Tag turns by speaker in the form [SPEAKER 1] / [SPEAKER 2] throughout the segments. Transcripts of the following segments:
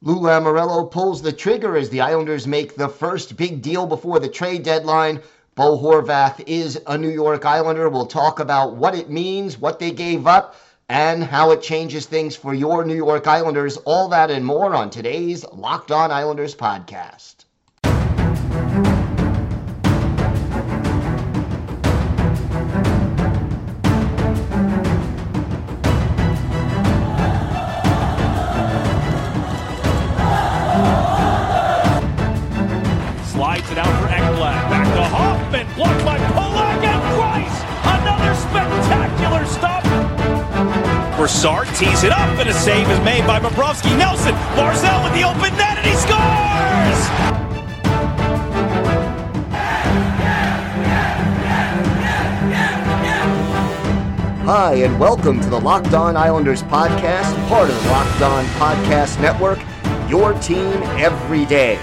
[SPEAKER 1] Lou Lamoriello pulls the trigger as the Islanders make the first big deal before the trade deadline. Bo Horvat is a New York Islander. We'll talk about what it means, what they gave up, and how it changes things for your New York Islanders. All that and more on today's Locked On Islanders podcast.
[SPEAKER 2] Brassard tees it up, and a save is made by Bobrovsky. Nelson, Barzal with the open net, and he scores!
[SPEAKER 1] Hi, and welcome to the Locked On Islanders podcast, part of the Locked On Podcast Network, your team every day.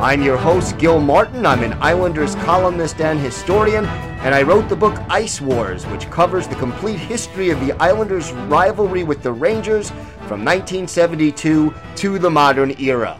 [SPEAKER 1] I'm your host, Gil Martin. I'm an Islanders columnist and historian, and I wrote the book Ice Wars, which covers the complete history of the Islanders' rivalry with the Rangers from 1972 to the modern era.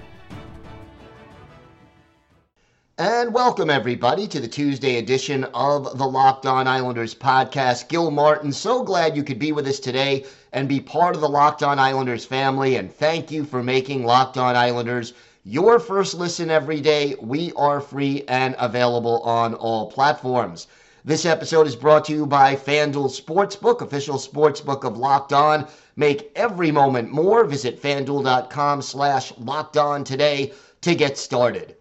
[SPEAKER 1] And welcome, everybody, to the Tuesday edition of the Locked On Islanders podcast. Gil Martin, so glad you could be with us today and be part of the Locked On Islanders family. And thank you for making Locked On Islanders your first listen every day. We are free and available on all platforms. This episode is brought to you by FanDuel Sportsbook, official sportsbook of Locked On. Make every moment more. Visit fanduel.com slash locked on today to get started.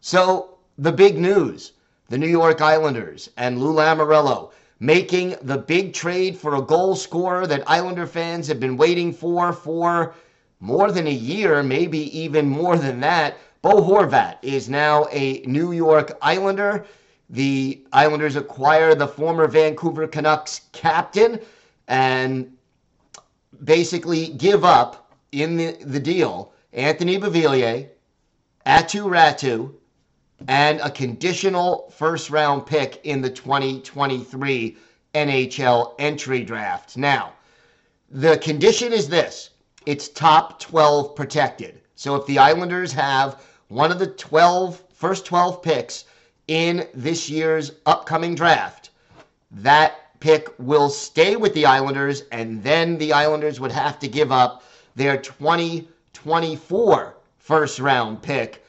[SPEAKER 1] So, the big news the New York Islanders and Lou Lamoriello making the big trade for a goal scorer that Islander fans have been waiting for for more than a year, maybe even more than that. Bo Horvat is now a New York Islander. The Islanders acquire the former Vancouver Canucks captain and basically give up in the, the deal Anthony Beauvillier, Aatu Räty, and a conditional first round pick in the 2023 NHL entry draft. Now, the condition is this it's top 12 protected. So if the Islanders have one of the 12 first 12 picks in this year's upcoming draft, that pick will stay with the Islanders, and then the Islanders would have to give up their 2024 first round pick,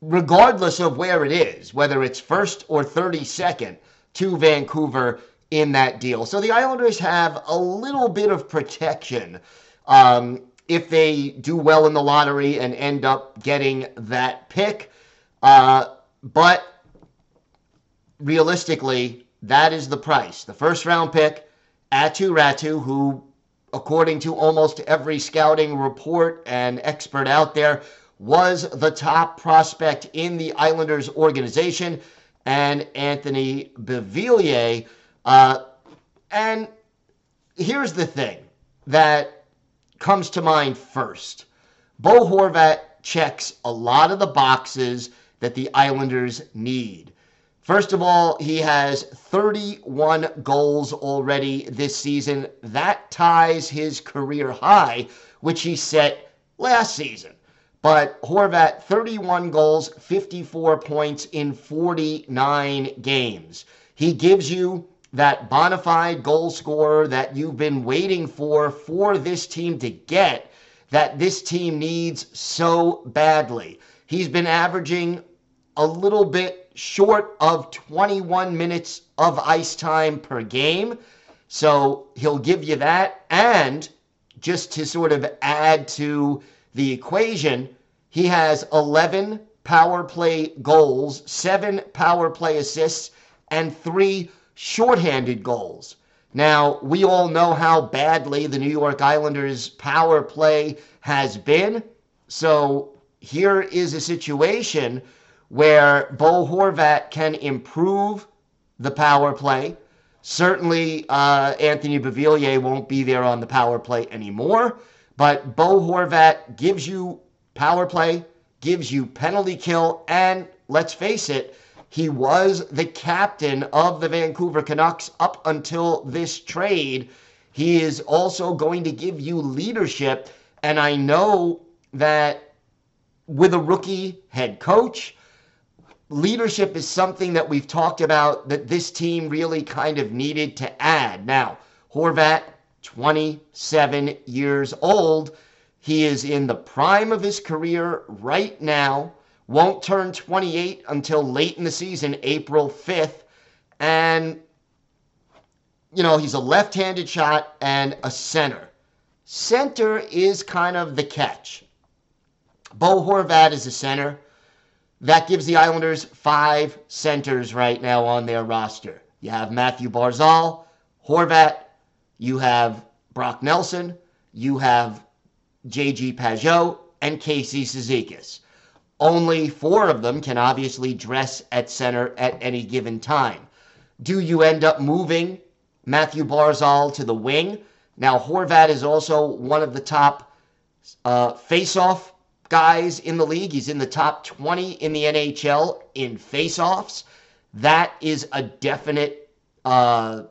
[SPEAKER 1] regardless of where it is, whether it's first or 32nd to Vancouver in that deal. So the Islanders have a little bit of protection um, if they do well in the lottery and end up getting that pick. Uh, but realistically, that is the price. The first round pick, Aatu Räty, who, according to almost every scouting report and expert out there, was the top prospect in the Islanders organization, and Anthony Beauvillier. Uh, and here's the thing that comes to mind first Bo Horvat checks a lot of the boxes that the Islanders need. First of all, he has 31 goals already this season. That ties his career high, which he set last season. But Horvat, 31 goals, 54 points in 49 games. He gives you that bona fide goal scorer that you've been waiting for for this team to get, that this team needs so badly. He's been averaging a little bit short of 21 minutes of ice time per game. So he'll give you that. And just to sort of add to the equation, he has 11 power play goals, seven power play assists, and three shorthanded goals. Now, we all know how badly the New York Islanders' power play has been. So here is a situation where Bo Horvat can improve the power play. Certainly, uh, Anthony Beauvillier won't be there on the power play anymore, but Bo Horvat gives you power play, gives you penalty kill, and let's face it, he was the captain of the Vancouver Canucks up until this trade. He is also going to give you leadership, and I know that with a rookie head coach. Leadership is something that we've talked about that this team really kind of needed to add. Now, Horvat, 27 years old. He is in the prime of his career right now. Won't turn 28 until late in the season, April 5th. And, you know, he's a left handed shot and a center. Center is kind of the catch. Bo Horvat is a center. That gives the Islanders five centers right now on their roster. You have Matthew Barzal, Horvat, you have Brock Nelson, you have JG Pageau, and Casey Cizikas. Only four of them can obviously dress at center at any given time. Do you end up moving Matthew Barzal to the wing? Now, Horvat is also one of the top uh, face-off guys in the league. He's in the top 20 in the NHL in face-offs. That is a definite uh,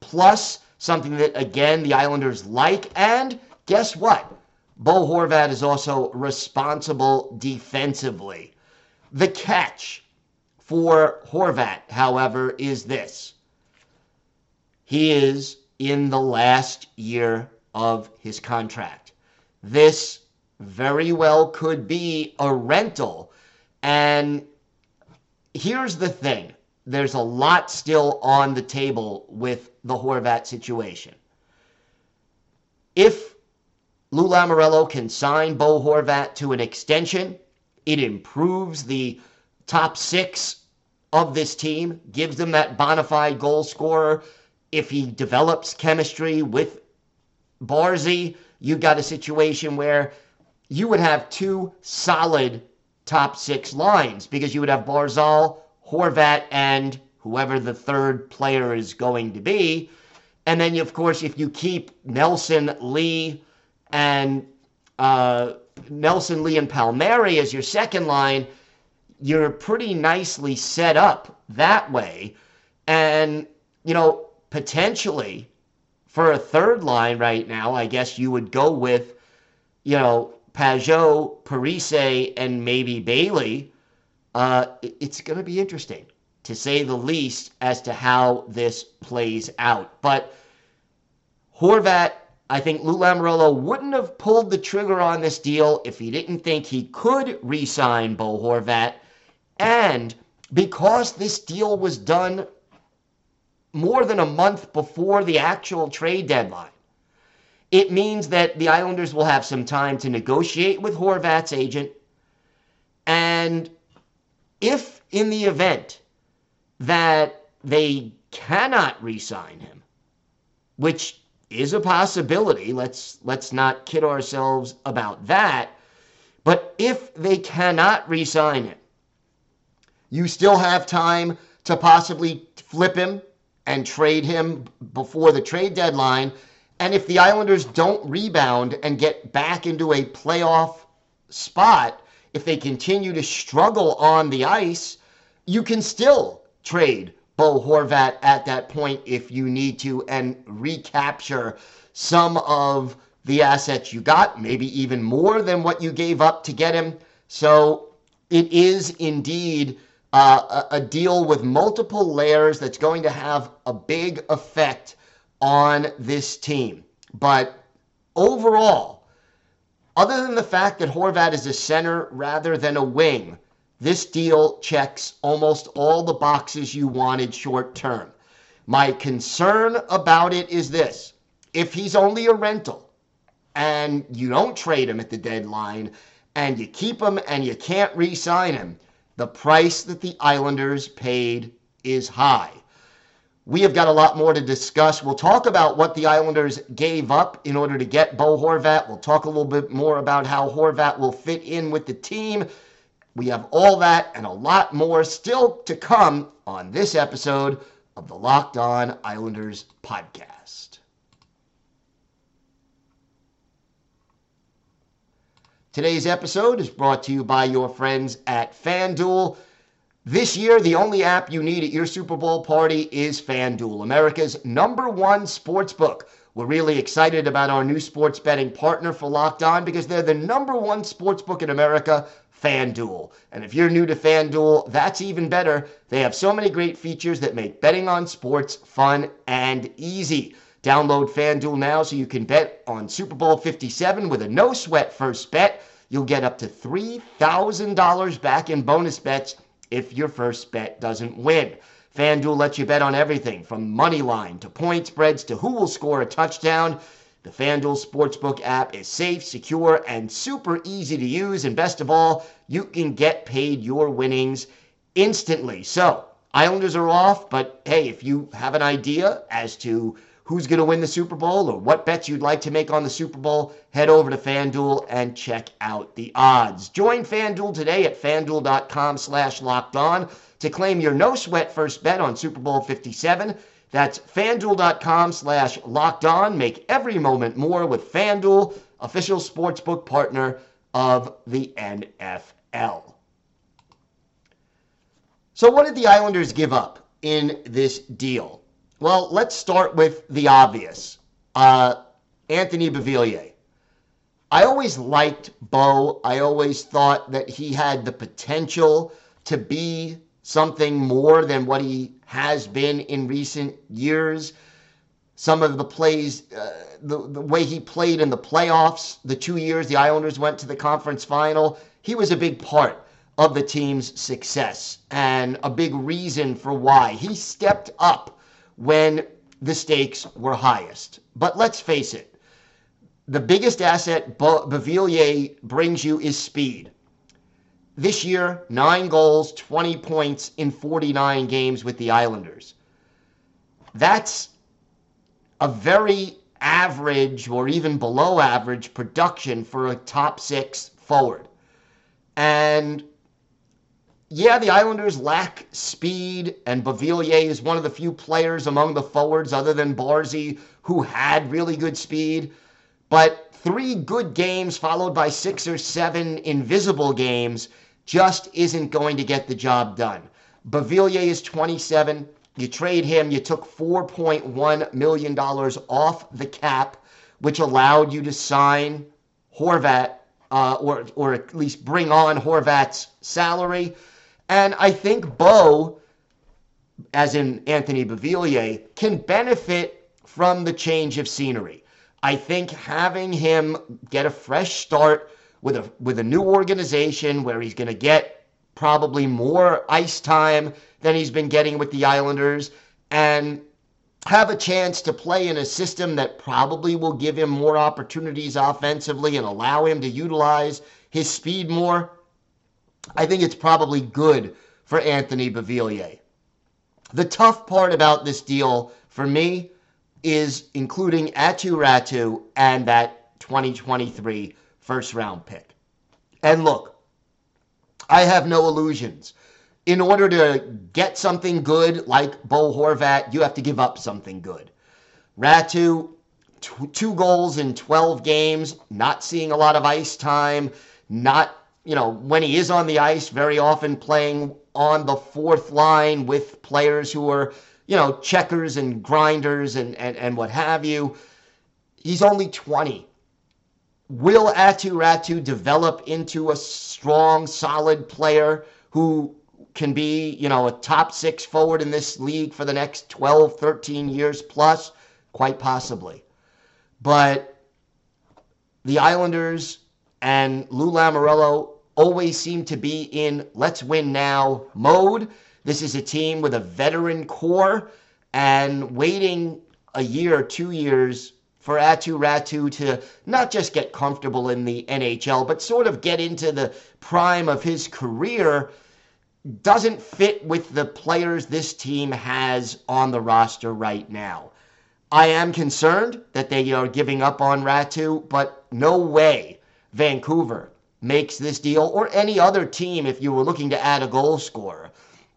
[SPEAKER 1] plus, something that, again, the Islanders like. And guess what? Bo Horvat is also responsible defensively. The catch for Horvat, however, is this. He is in the last year of his contract. This very well could be a rental. And here's the thing there's a lot still on the table with the Horvat situation. If Lou Lamoriello can sign Bo Horvat to an extension, it improves the top six of this team, gives them that bona fide goal scorer if he develops chemistry with Barzy, you've got a situation where you would have two solid top six lines because you would have Barzal, Horvat, and whoever the third player is going to be. And then, of course, if you keep Nelson, Lee, and uh, Nelson, Lee, and Palmieri as your second line, you're pretty nicely set up that way. And, you know, potentially for a third line right now, I guess you would go with, you know, Pageau, Parise, and maybe Bailey. Uh, it's going to be interesting, to say the least, as to how this plays out. But Horvat, I think Lou Lamoriello wouldn't have pulled the trigger on this deal if he didn't think he could re-sign Bo Horvat. And because this deal was done more than a month before the actual trade deadline. It means that the Islanders will have some time to negotiate with Horvat's agent. And if in the event that they cannot re-sign him, which is a possibility, let's let's not kid ourselves about that. But if they cannot re-sign him, you still have time to possibly flip him and trade him before the trade deadline. And if the Islanders don't rebound and get back into a playoff spot, if they continue to struggle on the ice, you can still trade Bo Horvat at that point if you need to and recapture some of the assets you got, maybe even more than what you gave up to get him. So it is indeed uh, a, a deal with multiple layers that's going to have a big effect on this team. But overall, other than the fact that Horvat is a center rather than a wing, this deal checks almost all the boxes you wanted short term. My concern about it is this if he's only a rental and you don't trade him at the deadline and you keep him and you can't re sign him, the price that the Islanders paid is high. We have got a lot more to discuss. We'll talk about what the Islanders gave up in order to get Bo Horvat. We'll talk a little bit more about how Horvat will fit in with the team. We have all that and a lot more still to come on this episode of the Locked On Islanders podcast. Today's episode is brought to you by your friends at FanDuel. This year, the only app you need at your Super Bowl party is FanDuel, America's number one sports book. We're really excited about our new sports betting partner for Locked On because they're the number one sports book in America, FanDuel. And if you're new to FanDuel, that's even better. They have so many great features that make betting on sports fun and easy. Download FanDuel now so you can bet on Super Bowl 57 with a no sweat first bet. You'll get up to $3,000 back in bonus bets if your first bet doesn't win. FanDuel lets you bet on everything from money line to point spreads to who will score a touchdown. The FanDuel Sportsbook app is safe, secure, and super easy to use. And best of all, you can get paid your winnings instantly. So, Islanders are off, but hey, if you have an idea as to who's going to win the Super Bowl or what bets you'd like to make on the Super Bowl, head over to FanDuel and check out the odds. Join FanDuel today at fanduel.com slash locked on to claim your no sweat first bet on Super Bowl 57. That's fanduel.com slash locked on. Make every moment more with FanDuel, official sportsbook partner of the NFL. So, what did the Islanders give up in this deal? Well, let's start with the obvious uh, Anthony Beauvillier. I always liked Bo. I always thought that he had the potential to be something more than what he has been in recent years. Some of the plays, uh, the, the way he played in the playoffs, the two years the Islanders went to the conference final, he was a big part of the team's success and a big reason for why. He stepped up when the stakes were highest. But let's face it, the biggest asset Beauvillier brings you is speed. This year, nine goals, 20 points in 49 games with the Islanders. That's a very average or even below average production for a top six forward. And yeah, the Islanders lack speed, and Beauvillier is one of the few players among the forwards, other than Barzy, who had really good speed. But three good games followed by six or seven invisible games just isn't going to get the job done. Beauvillier is 27. You trade him, you took $4.1 million off the cap, which allowed you to sign Horvat, uh, or, or at least bring on Horvat's salary. And I think Bo, as in Anthony Beauvillier, can benefit from the change of scenery. I think having him get a fresh start with a with a new organization where he's going to get probably more ice time than he's been getting with the Islanders and have a chance to play in a system that probably will give him more opportunities offensively and allow him to utilize his speed more. I think it's probably good for Anthony Beauvillier. The tough part about this deal for me is including Aatu Räty and that 2023 first round pick. And look, I have no illusions. In order to get something good like Bo Horvat, you have to give up something good. Räty, two goals in 12 games, not seeing a lot of ice time, not, you know, when he is on the ice, very often playing on the fourth line with players who are, you know, checkers and grinders and, and, and what have you. He's only 20. Will Aatu Räty develop into a strong, solid player who can be, you know, a top six forward in this league for the next 12, 13 years plus? Quite possibly. But the Islanders and Lou Lamoriello always seem to be in let's win now mode. This is a team with a veteran core and waiting a year, two years for Aatu Räty to not just get comfortable in the NHL, but sort of get into the prime of his career doesn't fit with the players this team has on the roster right now. I am concerned that they are giving up on Räty, but no way Vancouver makes this deal or any other team if you were looking to add a goal scorer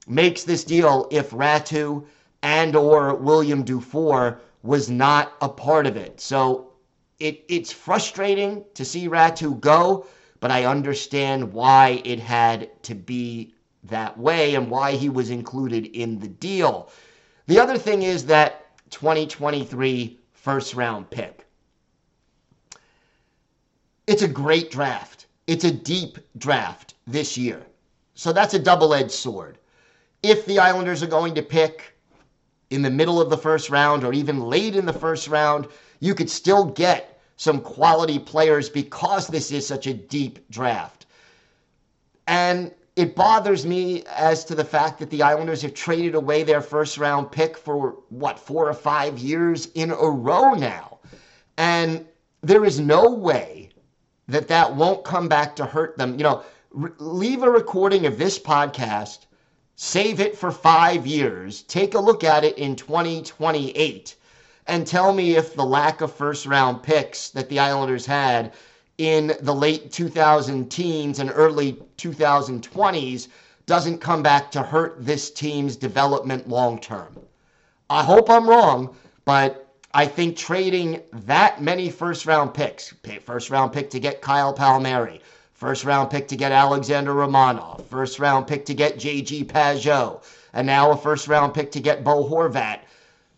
[SPEAKER 1] makes this deal if Räty and or William Dufour was not a part of it. So it, it's frustrating to see Räty go, but I understand why it had to be that way and why he was included in the deal. The other thing is that 2023 first round pick. It's a great draft. It's a deep draft this year. So that's a double edged sword. If the Islanders are going to pick in the middle of the first round or even late in the first round, you could still get some quality players because this is such a deep draft. And it bothers me as to the fact that the Islanders have traded away their first round pick for what, four or five years in a row now. And there is no way that that won't come back to hurt them. You know, re- leave a recording of this podcast, save it for five years, take a look at it in 2028, and tell me if the lack of first round picks that the Islanders had in the late 2000 teens and early 2020s doesn't come back to hurt this team's development long term. I hope I'm wrong, but I think trading that many first round picks, first round pick to get Kyle Palmieri, first round pick to get Alexander Romanov, first round pick to get JG Pageau, and now a first round pick to get Bo Horvat.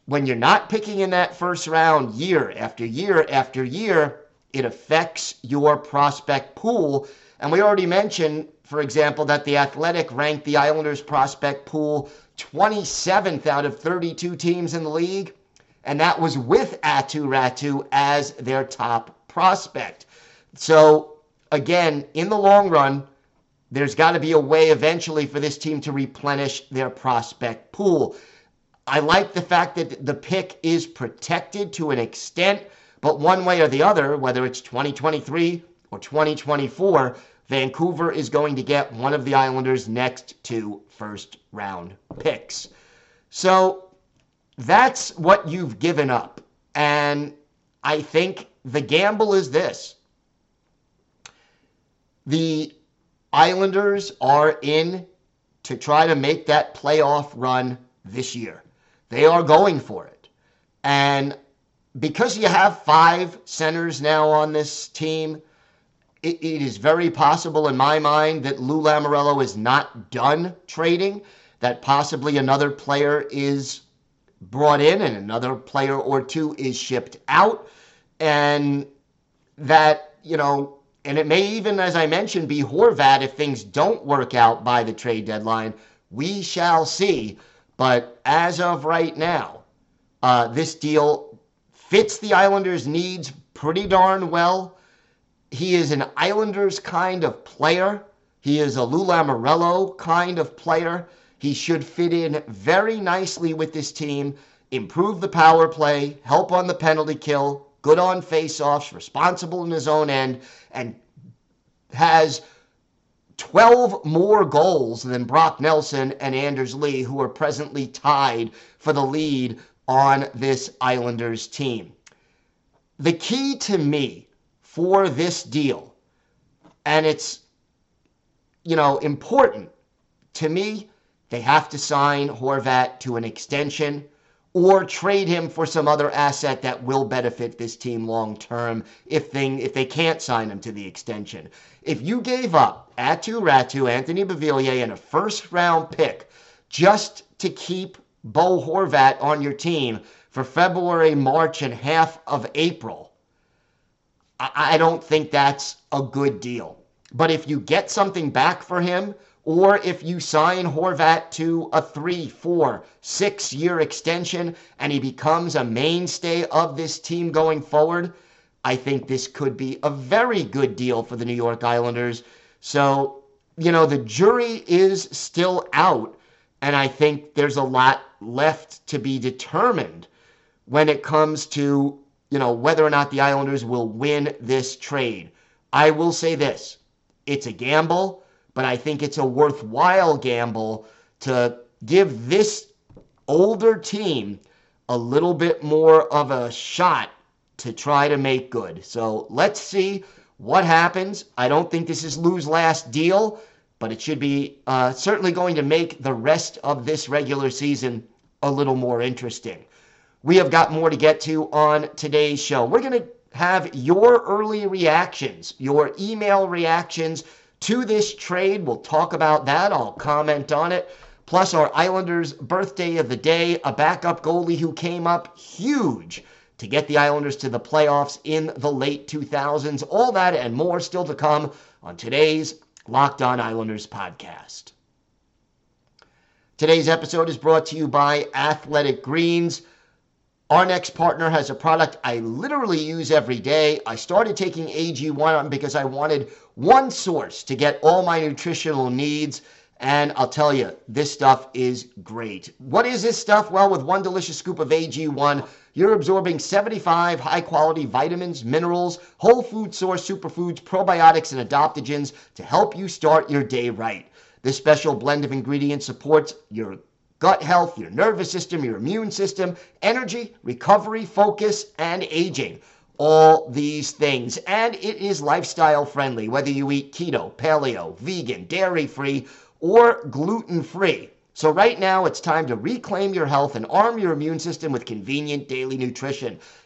[SPEAKER 1] When you're not picking in that first round year after year after year, it affects your prospect pool. And we already mentioned, for example, that the Athletic ranked the Islanders prospect pool 27th out of 32 teams in the league and that was with Aatu Räty as their top prospect. So, again, in the long run, there's got to be a way eventually for this team to replenish their prospect pool. I like the fact that the pick is protected to an extent, but one way or the other, whether it's 2023 or 2024, Vancouver is going to get one of the Islanders' next two first round picks. So that's what you've given up. And I think the gamble is this the Islanders are in to try to make that playoff run this year. They are going for it. And because you have five centers now on this team, it, it is very possible in my mind that Lou Lamoriello is not done trading, that possibly another player is brought in and another player or two is shipped out. And that, you know, and it may even, as I mentioned, be Horvat if things don't work out by the trade deadline. We shall see. But as of right now, uh, this deal fits the Islanders' needs pretty darn well. He is an Islanders kind of player. He is a Lou Lamoriello kind of player. He should fit in very nicely with this team, improve the power play, help on the penalty kill, good on faceoffs, responsible in his own end, and has 12 more goals than Brock Nelson and Anders Lee, who are presently tied for the lead on this Islanders team. The key to me for this deal, and it's, you know, important to me, they have to sign Horvat to an extension or trade him for some other asset that will benefit this team long term if they if they can't sign him to the extension. If you gave up Aatu Räty, Anthony Beauvillier, and a first round pick just to keep Bo Horvat on your team for February, March, and half of April, I, I don't think that's a good deal. But if you get something back for him, or if you sign Horvat to a three, four, six year extension and he becomes a mainstay of this team going forward, I think this could be a very good deal for the New York Islanders. So, you know, the jury is still out, and I think there's a lot left to be determined when it comes to, you know, whether or not the Islanders will win this trade. I will say this it's a gamble but I think it's a worthwhile gamble to give this older team a little bit more of a shot to try to make good. So let's see what happens. I don't think this is Lou's last deal, but it should be uh, certainly going to make the rest of this regular season a little more interesting. We have got more to get to on today's show. We're going to have your early reactions, your email reactions to this trade. We'll talk about that. I'll comment on it. Plus, our Islanders' birthday of the day, a backup goalie who came up huge to get the Islanders to the playoffs in the late 2000s. All that and more still to come on today's Locked On Islanders podcast. Today's episode is brought to you by Athletic Greens. Our next partner has a product I literally use every day. I started taking AG1 because I wanted one source to get all my nutritional needs. And I'll tell you, this stuff is great. What is this stuff? Well, with one delicious scoop of AG1, you're absorbing 75 high quality vitamins, minerals, whole food source superfoods, probiotics, and adaptogens to help you start your day right. This special blend of ingredients supports your gut health, your nervous system, your immune system, energy, recovery, focus, and aging. All these things. And it is lifestyle friendly, whether you eat keto, paleo, vegan, dairy free, or gluten free. So, right now, it's time to reclaim your health and arm your immune system with convenient daily nutrition.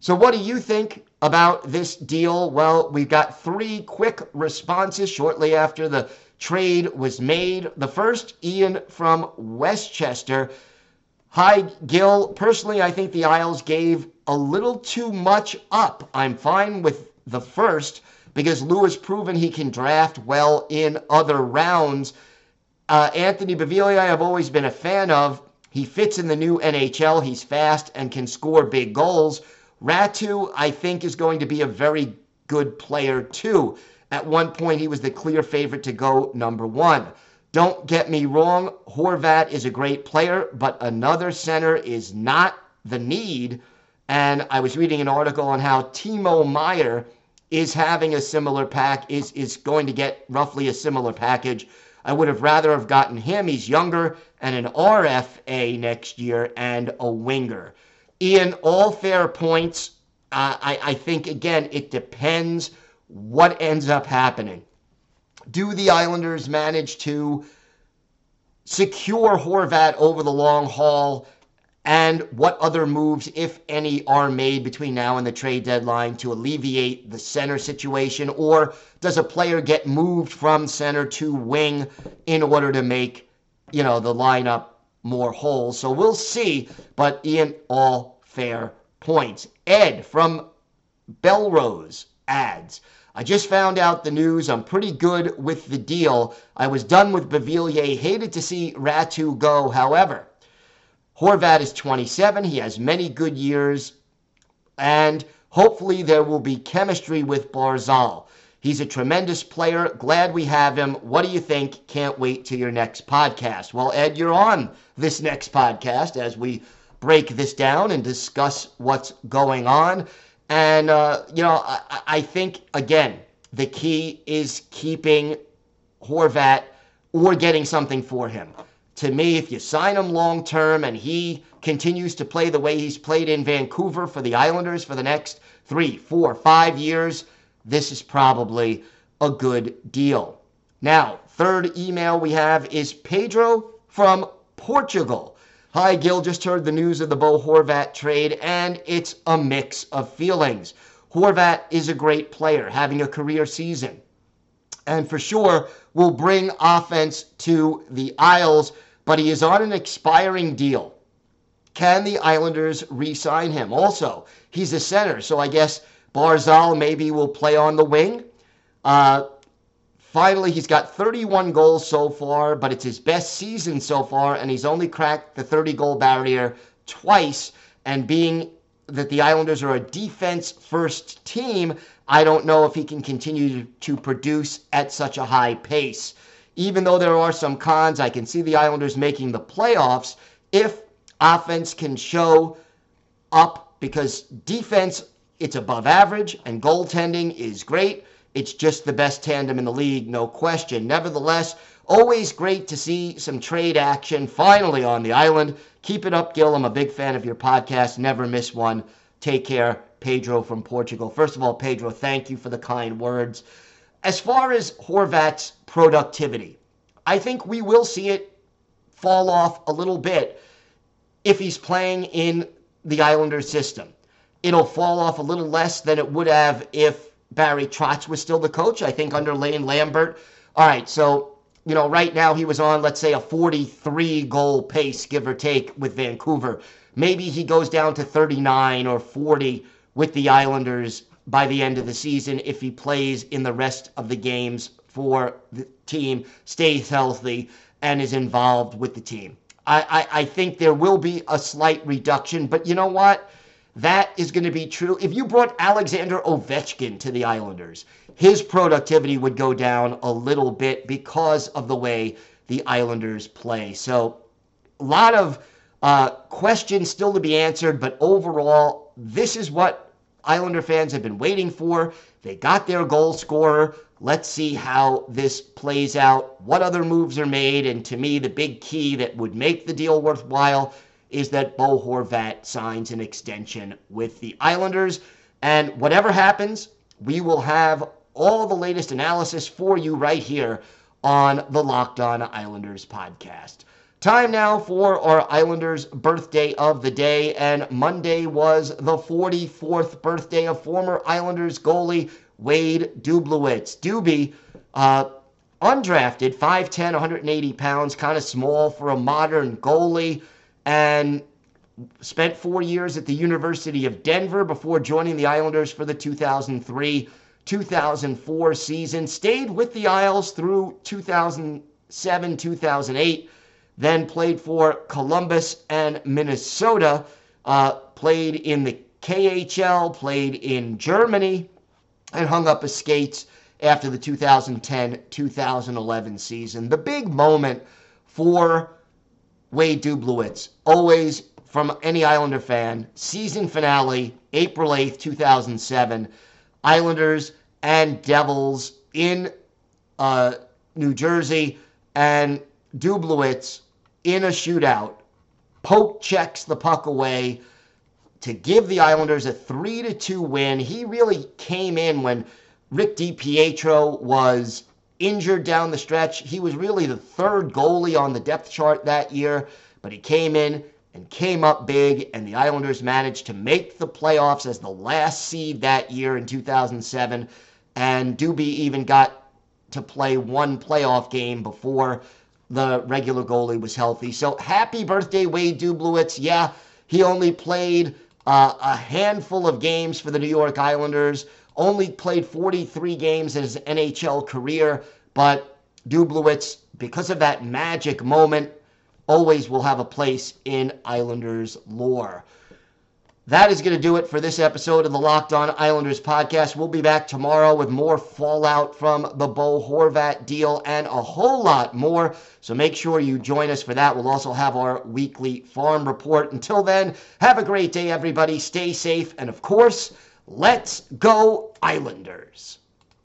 [SPEAKER 1] So, what do you think about this deal? Well, we've got three quick responses shortly after the trade was made. The first, Ian from Westchester. Hi, Gil. Personally, I think the Isles gave a little too much up. I'm fine with the first because Lou has proven he can draft well in other rounds. Uh, Anthony Beauvillier, I've always been a fan of. He fits in the new NHL. He's fast and can score big goals. Räty, I think, is going to be a very good player too. At one point, he was the clear favorite to go number one. Don't get me wrong, Horvat is a great player, but another center is not the need. And I was reading an article on how Timo Meier is having a similar pack, is, is going to get roughly a similar package. I would have rather have gotten him. He's younger and an RFA next year and a winger. Ian, all fair points. Uh, I, I think, again, it depends what ends up happening. Do the Islanders manage to secure Horvat over the long haul? And what other moves, if any, are made between now and the trade deadline to alleviate the center situation? Or does a player get moved from center to wing in order to make, you know, the lineup more holes. So we'll see. But Ian, all fair points. Ed from Bellerose adds. I just found out the news. I'm pretty good with the deal. I was done with Beauvillier. Hated to see Räty go. However, Horvat is 27. He has many good years. And hopefully there will be chemistry with Barzal. He's a tremendous player. Glad we have him. What do you think? Can't wait to your next podcast. Well, Ed, you're on this next podcast as we break this down and discuss what's going on. And, uh, you know, I, I think, again, the key is keeping Horvat or getting something for him. To me, if you sign him long term and he continues to play the way he's played in Vancouver for the Islanders for the next three, four, five years, this is probably a good deal. Now, third email we have is Pedro from Portugal. Hi, Gil. Just heard the news of the Bo Horvat trade, and it's a mix of feelings. Horvat is a great player, having a career season, and for sure will bring offense to the Isles, but he is on an expiring deal. Can the Islanders re sign him? Also, he's a center, so I guess Barzal maybe will play on the wing. Uh, Finally, he's got 31 goals so far, but it's his best season so far, and he's only cracked the 30 goal barrier twice. And being that the Islanders are a defense first team, I don't know if he can continue to produce at such a high pace. Even though there are some cons, I can see the Islanders making the playoffs if offense can show up because defense, it's above average, and goaltending is great It's just the best tandem in the league, no question. Nevertheless, always great to see some trade action finally on the island. Keep it up, Gil. I'm a big fan of your podcast. Never miss one. Take care. Pedro from Portugal. First of all, Pedro, thank you for the kind words. As far as Horvat's productivity, I think we will see it fall off a little bit if he's playing in the Islanders system. It'll fall off a little less than it would have if Barry Trotz was still the coach. I think under Lane Lambert. All right, so you know, right now he was on, let's say, a 43 goal pace, give or take, with Vancouver. Maybe he goes down to 39 or 40 with the Islanders by the end of the season if he plays in the rest of the games for the team, stays healthy, and is involved with the team. I, I, I think there will be a slight reduction, but you know what? That is going to be true. If you brought Alexander Ovechkin to the Islanders, his productivity would go down a little bit because of the way the Islanders play. So, a lot of uh, questions still to be answered, but overall, this is what Islander fans have been waiting for. They got their goal scorer. Let's see how this plays out, what other moves are made. And to me, the big key that would make the deal worthwhile is that Bo Horvat signs an extension with the Islanders. And whatever happens, we will have all the latest analysis for you right here on the Locked On Islanders podcast. Time now for our Islanders birthday of the day, and Monday was the 44th birthday of former Islanders goalie Wade Dubielewicz. Doobie, uh, undrafted, 5'10, 180 pounds, kind of small for a modern goalie, and spent four years at the University of Denver before joining the Islanders for the 2003 2004 season. Stayed with the Isles through 2007 2008, then played for Columbus and Minnesota, uh, played in the KHL, played in Germany and hung up his skates after the 2010 2011 season. The big moment for Wade Dubielewicz, always from any Islander fan, season finale, April 8th, 2007. Islanders and Devils in uh, New Jersey, and Dubielewicz in a shootout poke checks the puck away to give the Islanders a 3 to 2 win. He really came in when Rick DiPietro was injured down the stretch. He was really the third goalie on the depth chart that year, but he came in and came up big, and the Islanders managed to make the playoffs as the last seed that year in 2007. And Doobie even got to play one playoff game before the regular goalie was healthy. So happy birthday, Wade Dubielewicz. Yeah, he only played uh, a handful of games for the New York Islanders, only played 43 games in his NHL career, but Dubielewicz, because of that magic moment, always will have a place in Islanders lore. That is going to do it for this episode of the Locked On Islanders podcast. We'll be back tomorrow with more fallout from the Bo Horvat deal and a whole lot more. So make sure you join us for that. We'll also have our weekly farm report. Until then, have a great day, everybody. Stay safe. And of course, let's go, Islanders.